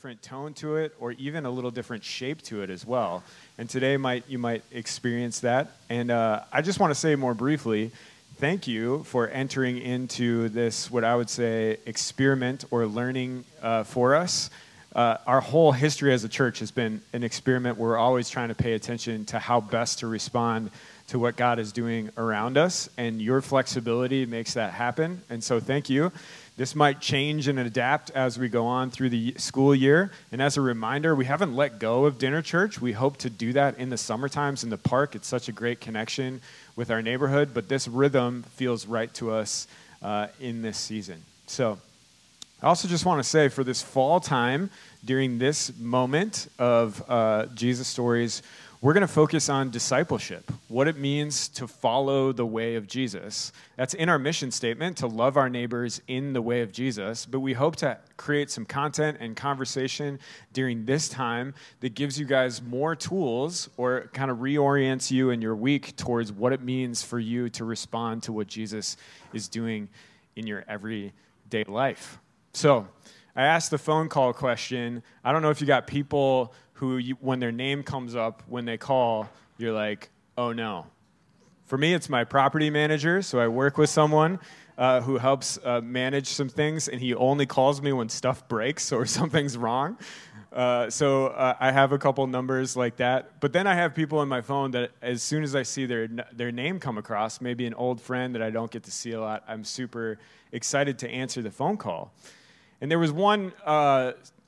different tone to it or even a little different shape to it as well. And today might you might experience that. And uh, I just want to say more briefly, thank you for entering into this what I would say experiment or learning uh, for us. Uh, our whole history as a church has been an experiment we're always trying to pay attention to how best to respond to what God is doing around us, and your flexibility makes that happen. And so, thank you. This might change and adapt as we go on through the school year. And as a reminder, we haven't let go of dinner church. We hope to do that in the summer times in the park. It's such a great connection with our neighborhood, but this rhythm feels right to us uh, in this season. So, I also just want to say for this fall time, during this moment of uh, Jesus stories, we're going to focus on discipleship, what it means to follow the way of Jesus. That's in our mission statement to love our neighbors in the way of Jesus, but we hope to create some content and conversation during this time that gives you guys more tools or kind of reorients you in your week towards what it means for you to respond to what Jesus is doing in your everyday life. So, I asked the phone call question. I don't know if you got people who, you, when their name comes up, when they call, you're like, oh no. For me, it's my property manager, so I work with someone uh, who helps uh, manage some things, and he only calls me when stuff breaks or something's wrong. Uh, so uh, I have a couple numbers like that. But then I have people on my phone that, as soon as I see their their name come across, maybe an old friend that I don't get to see a lot, I'm super excited to answer the phone call. And there was one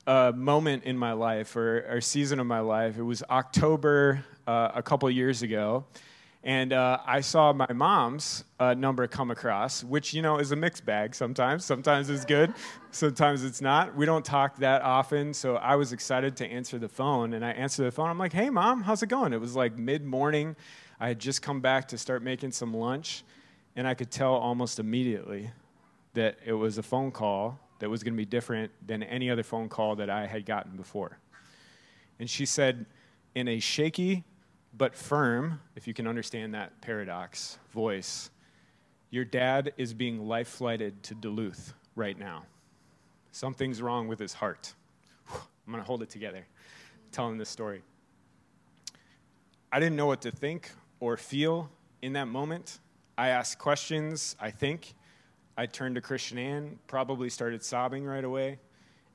uh, moment in my life or, or, season of my life. It was October uh, a couple years ago, and uh, I saw my mom's uh, number come across, which you know is a mixed bag. Sometimes, sometimes it's good, sometimes it's not. We don't talk that often, so I was excited to answer the phone, and I answered the phone. I'm like, "Hey, mom, how's it going?" It was like mid morning. I had just come back to start making some lunch, and I could tell almost immediately that it was a phone call that was going to be different than any other phone call that I had gotten before. And she said, in a shaky but firm, if you can understand that paradox, voice, Your dad is being life flighted to Duluth right now. Something's wrong with his heart. I'm going to hold it together, telling this story. I didn't know what to think or feel in that moment. I asked questions, I think, I turned to Christian Ann, probably started sobbing right away,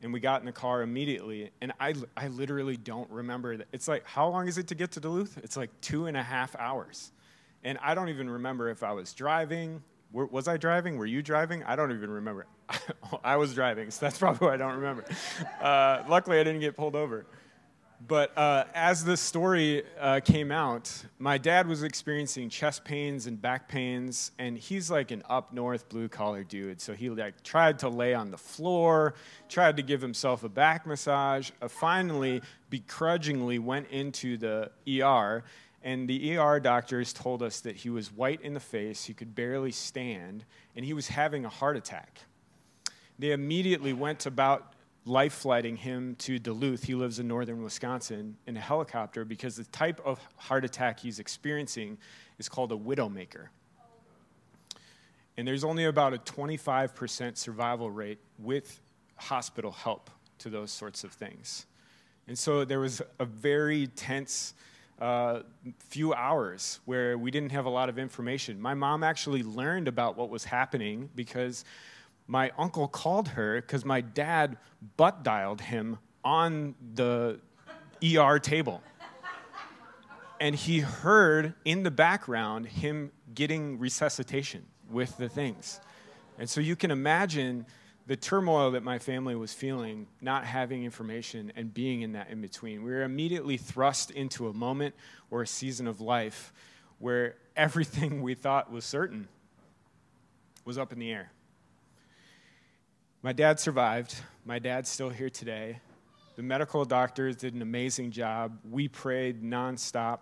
and we got in the car immediately. And I, I literally don't remember. That. It's like, how long is it to get to Duluth? It's like two and a half hours. And I don't even remember if I was driving. Was I driving? Were you driving? I don't even remember. I was driving, so that's probably why I don't remember. Uh, luckily, I didn't get pulled over. But uh, as the story uh, came out, my dad was experiencing chest pains and back pains, and he's like an up north blue collar dude. So he like tried to lay on the floor, tried to give himself a back massage. Uh, finally, begrudgingly went into the ER, and the ER doctors told us that he was white in the face, he could barely stand, and he was having a heart attack. They immediately went about life flighting him to Duluth. He lives in northern Wisconsin in a helicopter because the type of heart attack he's experiencing is called a widowmaker. And there's only about a 25% survival rate with hospital help to those sorts of things. And so there was a very tense uh, few hours where we didn't have a lot of information. My mom actually learned about what was happening because my uncle called her because my dad butt dialed him on the ER table. And he heard in the background him getting resuscitation with the things. And so you can imagine the turmoil that my family was feeling, not having information and being in that in between. We were immediately thrust into a moment or a season of life where everything we thought was certain was up in the air. My dad survived. My dad's still here today. The medical doctors did an amazing job. We prayed nonstop.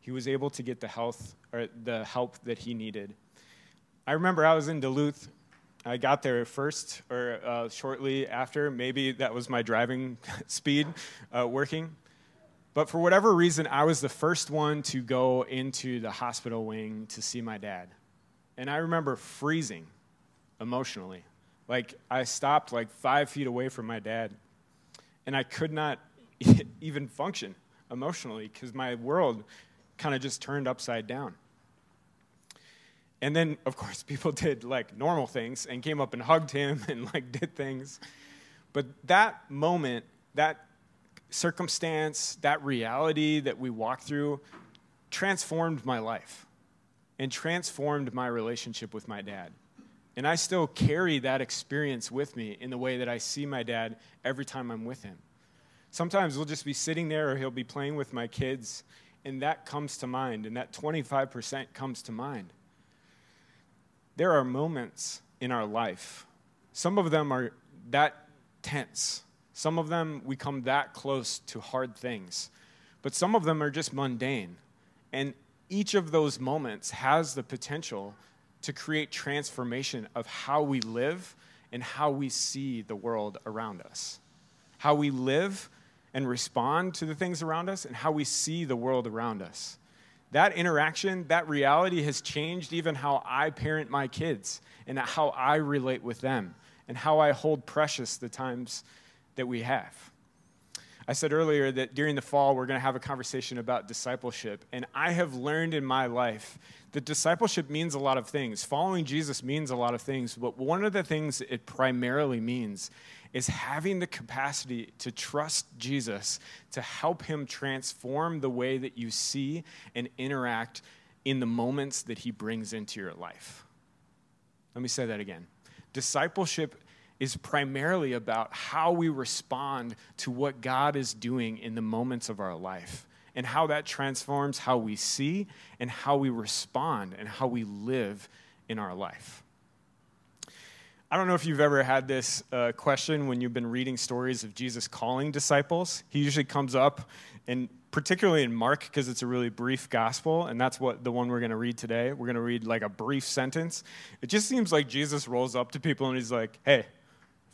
He was able to get the health or the help that he needed. I remember I was in Duluth. I got there first or uh, shortly after. Maybe that was my driving speed uh, working. But for whatever reason, I was the first one to go into the hospital wing to see my dad. And I remember freezing emotionally. Like, I stopped like five feet away from my dad. and I could not even function emotionally because my world kind of just turned upside down. And then, of course, people did like normal things and came up and hugged him and like did things. But that moment, that circumstance, that reality that we walked through transformed my life and transformed my relationship with my dad. And I still carry that experience with me in the way that I see my dad every time I'm with him. Sometimes we'll just be sitting there or he'll be playing with my kids, and that comes to mind, and that 25% comes to mind. There are moments in our life, some of them are that tense. Some of them we come that close to hard things, but some of them are just mundane. And each of those moments has the potential to create transformation of how we live and how we see the world around us. How we live and respond to the things around us, and how we see the world around us. That interaction, that reality has changed even how I parent my kids and how I relate with them and how I hold precious the times that we have. I said earlier that during the fall, we're going to have a conversation about discipleship. And I have learned in my life that discipleship means a lot of things. Following Jesus means a lot of things. But one of the things it primarily means is having the capacity to trust Jesus to help him transform the way that you see and interact in the moments that he brings into your life. Let me say that again. Discipleship is primarily about how we respond to what God is doing in the moments of our life and how that transforms how we see and how we respond and how we live in our life. I don't know if you've ever had this uh, question when you've been reading stories of Jesus calling disciples. He usually comes up, and particularly in Mark, because it's a really brief gospel, and that's what the one we're going to read today. We're going to read like a brief sentence. It just seems like Jesus rolls up to people and he's like, hey,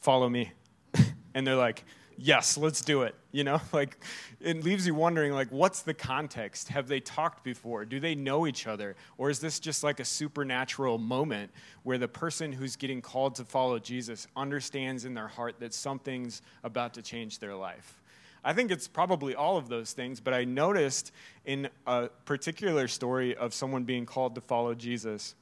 follow me. and they're like, yes, let's do it. You know, like it leaves you wondering, like, what's the context? Have they talked before? Do they know each other? Or is this just like a supernatural moment where the person who's getting called to follow Jesus understands in their heart that something's about to change their life? I think it's probably all of those things, but I noticed in a particular story of someone being called to follow Jesus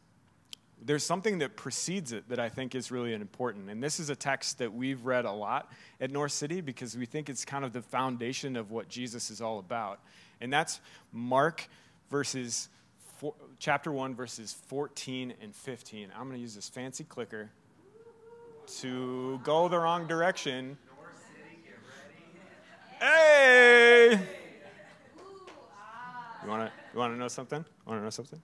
there's something that precedes it that I think is really important. And this is a text that we've read a lot at North City because we think it's kind of the foundation of what Jesus is all about. And that's Mark verses four, chapter 1 verses 14 and 15. I'm going to use this fancy clicker to go the wrong direction. Hey! You want to you want to know something? Want to know something?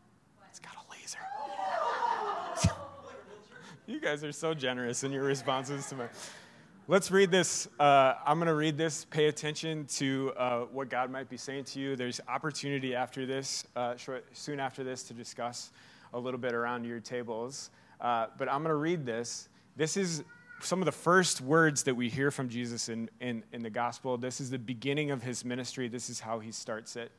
You guys are so generous in your responses to my. Let's read this. Uh, I'm going to read this. Pay attention to uh, what God might be saying to you. There's opportunity after this, uh, short, soon after this, to discuss a little bit around your tables. Uh, but I'm going to read this. This is some of the first words that we hear from Jesus in, in, in the gospel. This is the beginning of his ministry. This is how he starts it.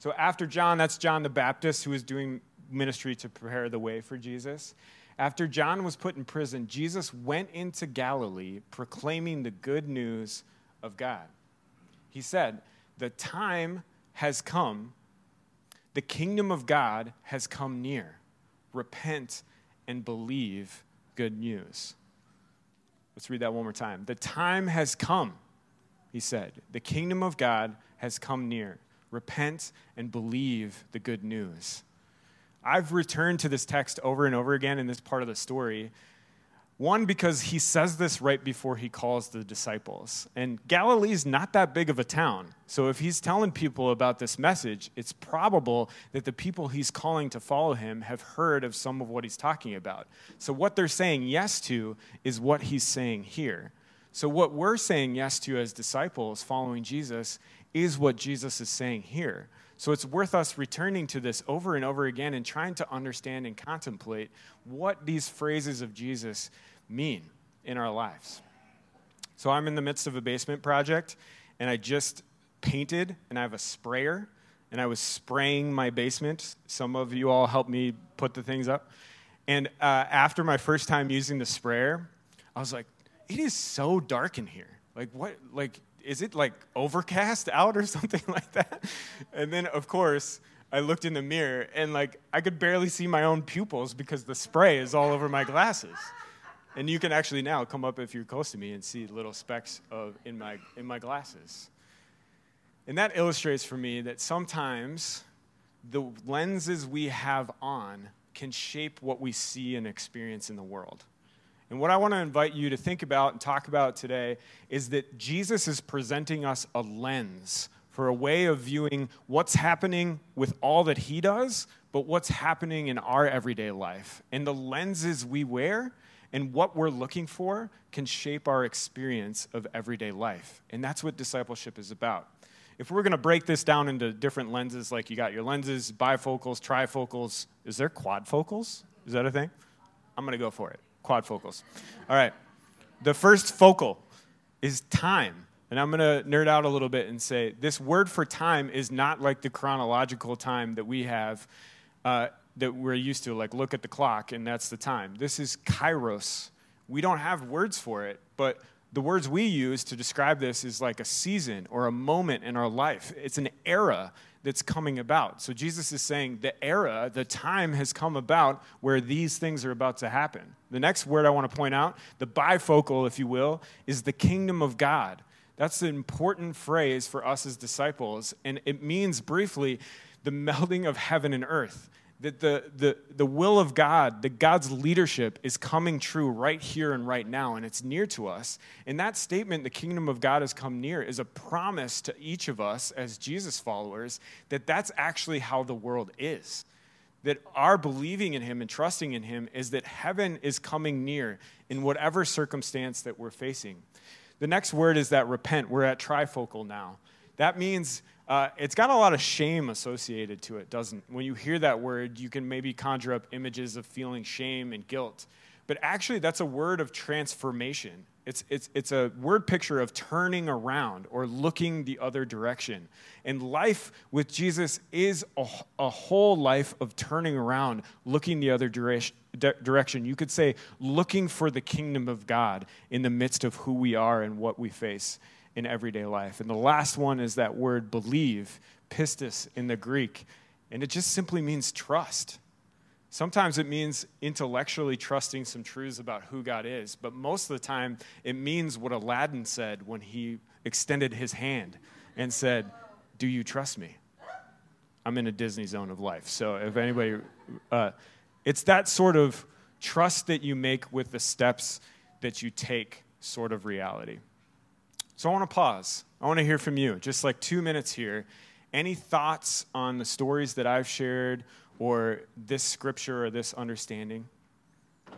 So after John, that's John the Baptist who is doing ministry to prepare the way for Jesus. After John was put in prison, Jesus went into Galilee proclaiming the good news of God. He said, The time has come, the kingdom of God has come near. Repent and believe good news. Let's read that one more time. The time has come, he said. The kingdom of God has come near. Repent and believe the good news. I've returned to this text over and over again in this part of the story. One, because he says this right before he calls the disciples. And Galilee's not that big of a town. So if he's telling people about this message, it's probable that the people he's calling to follow him have heard of some of what he's talking about. So what they're saying yes to is what he's saying here. So what we're saying yes to as disciples following Jesus is what Jesus is saying here. So it's worth us returning to this over and over again and trying to understand and contemplate what these phrases of Jesus mean in our lives. So I'm in the midst of a basement project, and I just painted, and I have a sprayer, and I was spraying my basement. Some of you all helped me put the things up. And uh, after my first time using the sprayer, I was like, it is so dark in here. Like, what? Like, is it like overcast out or something like that? And then, of course, I looked in the mirror and like I could barely see my own pupils because the spray is all over my glasses. And you can actually now come up if you're close to me and see little specks of in my in my glasses. And that illustrates for me that sometimes the lenses we have on can shape what we see and experience in the world. And what I want to invite you to think about and talk about today is that Jesus is presenting us a lens for a way of viewing what's happening with all that he does, but what's happening in our everyday life. And the lenses we wear and what we're looking for can shape our experience of everyday life. And that's what discipleship is about. If we're going to break this down into different lenses, like you got your lenses, bifocals, trifocals, is there quadfocals? Is that a thing? I'm going to go for it. Quadfocals. All right. The first focal is time. And I'm going to nerd out a little bit and say this word for time is not like the chronological time that we have, uh, that we're used to, like look at the clock and that's the time. This is kairos. We don't have words for it, but the words we use to describe this is like a season or a moment in our life. It's an era that's coming about. So Jesus is saying the era, the time has come about where these things are about to happen. The next word I want to point out, the bifocal, if you will, is the kingdom of God. That's an important phrase for us as disciples. And it means briefly the melding of heaven and earth that the, the, the will of God, that God's leadership is coming true right here and right now, and it's near to us. And that statement, the kingdom of God has come near, is a promise to each of us as Jesus followers that that's actually how the world is. That our believing in Him and trusting in Him is that heaven is coming near in whatever circumstance that we're facing. The next word is that repent. We're at trifocal now. That means uh, it's got a lot of shame associated to it, doesn't? When you hear that word, you can maybe conjure up images of feeling shame and guilt. But actually, that's a word of transformation. It's, it's, it's a word picture of turning around or looking the other direction. And life with Jesus is a, a whole life of turning around, looking the other direction. You could say, looking for the kingdom of God in the midst of who we are and what we face in everyday life. And the last one is that word believe, pistis in the Greek, and it just simply means trust. Sometimes it means intellectually trusting some truths about who God is, but most of the time it means what Aladdin said when he extended his hand and said, Do you trust me? I'm in a Disney zone of life. So if anybody, uh, it's that sort of trust that you make with the steps that you take sort of reality. So I want to pause. I want to hear from you, just like two minutes here. Any thoughts on the stories that I've shared or this scripture or this understanding?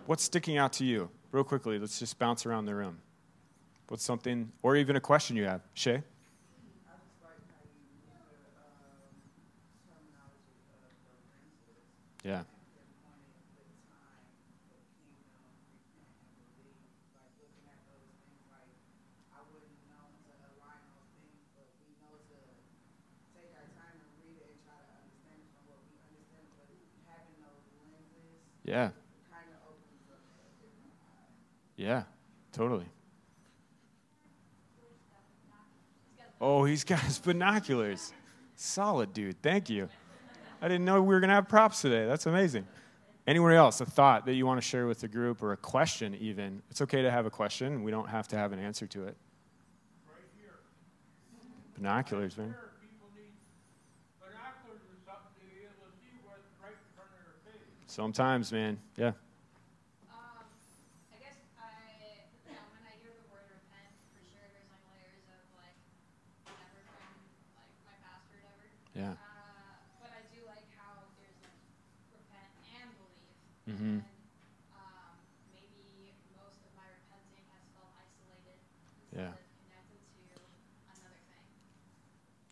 What's sticking out to you? Real quickly, let's just bounce around the room. What's something, or even a question you have? Shay? Yeah. Yeah. Yeah, totally. Oh, he's got his binoculars. Solid, dude. Thank you. I didn't know we were going to have props today. That's amazing. Anyone else, a thought that you want to share with the group or a question, even? It's okay to have a question. We don't have to have an answer to it. Binoculars, man. Sometimes, man. Yeah. Um, I guess I, you know, when I hear the word repent, for sure there's like layers of like, never from like my past man. whatever. Yeah. Uh, but I do like how there's like repent and believe. Mm-hmm. And, um, maybe most of my repenting has felt isolated Yeah. connected to another thing.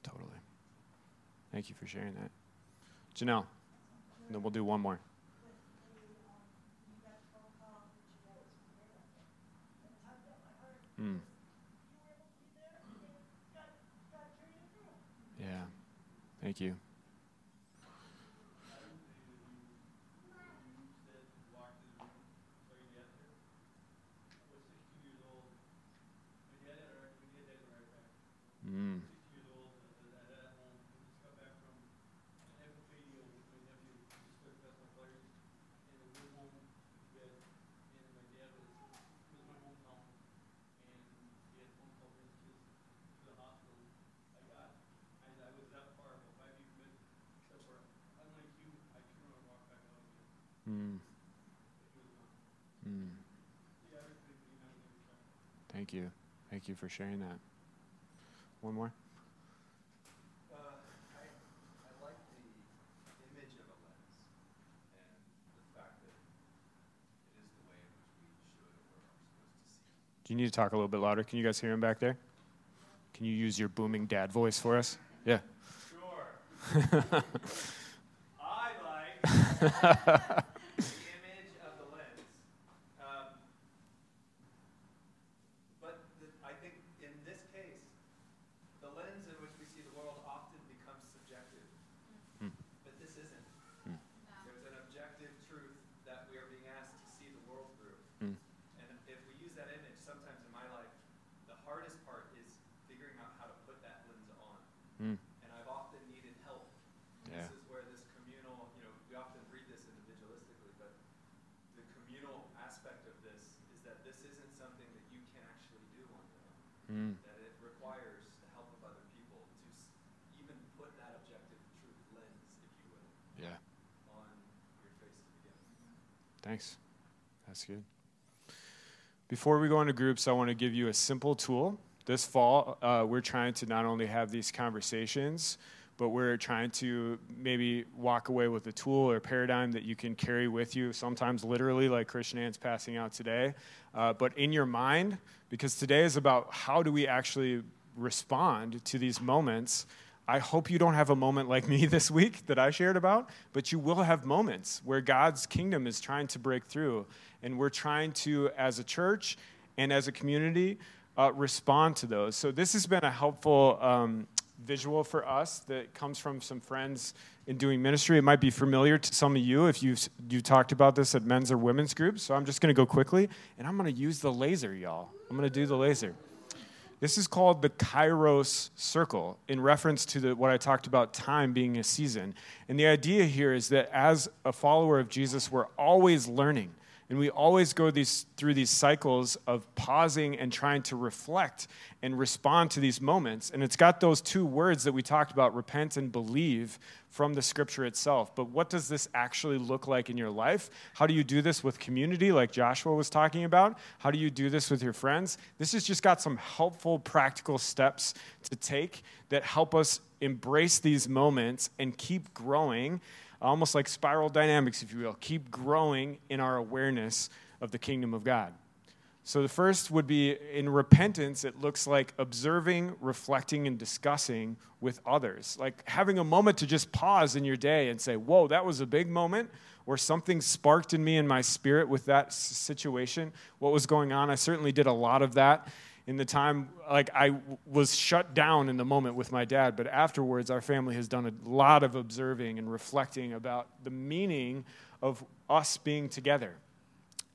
Totally. Thank you for sharing that. Janelle, and then we'll do one more. Mm. Yeah. Thank you. Mm. years old, and at at home, we just got back from an epic video with my nephew, just with basketball players. And we went home to bed, and my dad was, it was my hometown, and he had phone call messages to the hospital. I got, I, I was that far, about five feet from it, except for, unlike you, I turned around and walked back out again. Mm. But he was gone. Mm. Yeah, I was pretty, pretty mad at him. Thank you. Thank you for sharing that. One more? Uh, I, I like the image of a lens and the fact that it is the way in which we should or are supposed to see. Do you need to talk a little bit louder? Can you guys hear him back there? Can you use your booming dad voice for us? Yeah. Sure. I like the image of the lens. Um, but the, I think in this case, the lens in which we see the world often becomes subjective. Hmm. But this isn't. No. There's an objective truth that we are being asked to see the world through. Mm. And if we use that image, sometimes in my life, the hardest part is figuring out how to put that lens on. Mm. And I've often needed help. Yeah. This is where this communal, you know, we often read this individualistically, but the communal aspect of this is that this isn't something that you can actually do on your own. Mm. That it requires the help of other people to even put that objective truth lens, if you will, Yeah. on your face to begin. Thanks. That's good. Before we go into groups, I want to give you a simple tool. This fall, uh, we're trying to not only have these conversations, but we're trying to maybe walk away with a tool or paradigm that you can carry with you, sometimes literally, like Christian Ant's passing out today, uh, but in your mind, because today is about how do we actually respond to these moments I hope you don't have a moment like me this week that I shared about, but you will have moments where God's kingdom is trying to break through. And we're trying to, as a church and as a community, uh, respond to those. So, this has been a helpful um, visual for us that comes from some friends in doing ministry. It might be familiar to some of you if you've you talked about this at men's or women's groups. So, I'm just going to go quickly, and I'm going to use the laser, y'all. I'm going to do the laser. This is called the Kairos circle in reference to the, what I talked about time being a season. And the idea here is that as a follower of Jesus, we're always learning. And we always go these, through these cycles of pausing and trying to reflect and respond to these moments. And it's got those two words that we talked about repent and believe from the scripture itself. But what does this actually look like in your life? How do you do this with community, like Joshua was talking about? How do you do this with your friends? This has just got some helpful, practical steps to take that help us embrace these moments and keep growing almost like spiral dynamics, if you will, keep growing in our awareness of the kingdom of God. So the first would be in repentance, it looks like observing, reflecting, and discussing with others. Like having a moment to just pause in your day and say, Whoa, that was a big moment, or something sparked in me in my spirit with that situation, what was going on. I certainly did a lot of that in the time like i was shut down in the moment with my dad but afterwards our family has done a lot of observing and reflecting about the meaning of us being together.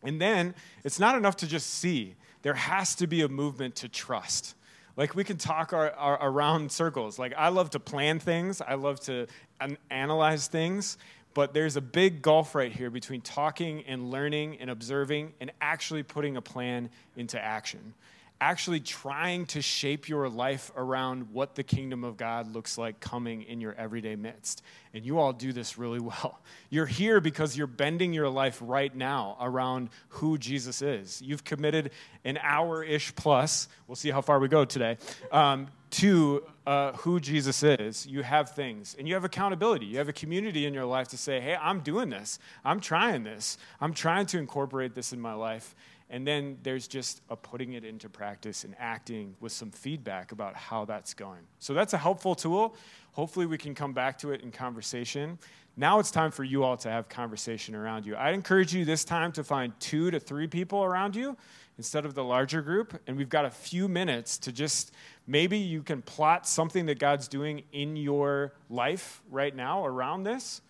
And then it's not enough to just see. There has to be a movement to trust. Like we can talk our, our, around circles. Like i love to plan things. I love to an- analyze things. But there's a big gulf right here between talking and learning and observing and actually putting a plan into action actually trying to shape your life around what the kingdom of God looks like coming in your everyday midst. And you all do this really well. You're here because you're bending your life right now around who Jesus is. You've committed an hour ish plus, we'll see how far we go today, um, to uh, who Jesus is. You have things and you have accountability. You have a community in your life to say, hey, I'm doing this. I'm trying this. I'm trying to incorporate this in my life. And then there's just a putting it into practice and acting with some feedback about how that's going. So that's a helpful tool. Hopefully, we can come back to it in conversation. Now it's time for you all to have conversation around you. I'd encourage you this time to find two to three people around you instead of the larger group. And we've got a few minutes to just maybe you can plot something that God's doing in your life right now around this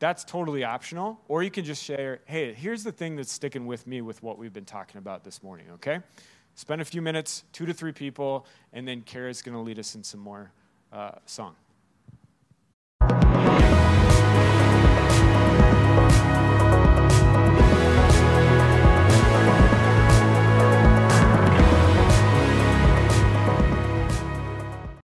that's totally optional. Or you can just share, hey, here's the thing that's sticking with me with what we've been talking about this morning, okay? spend a few minutes, two to three people, and then Kara's going to lead us in some more uh, song.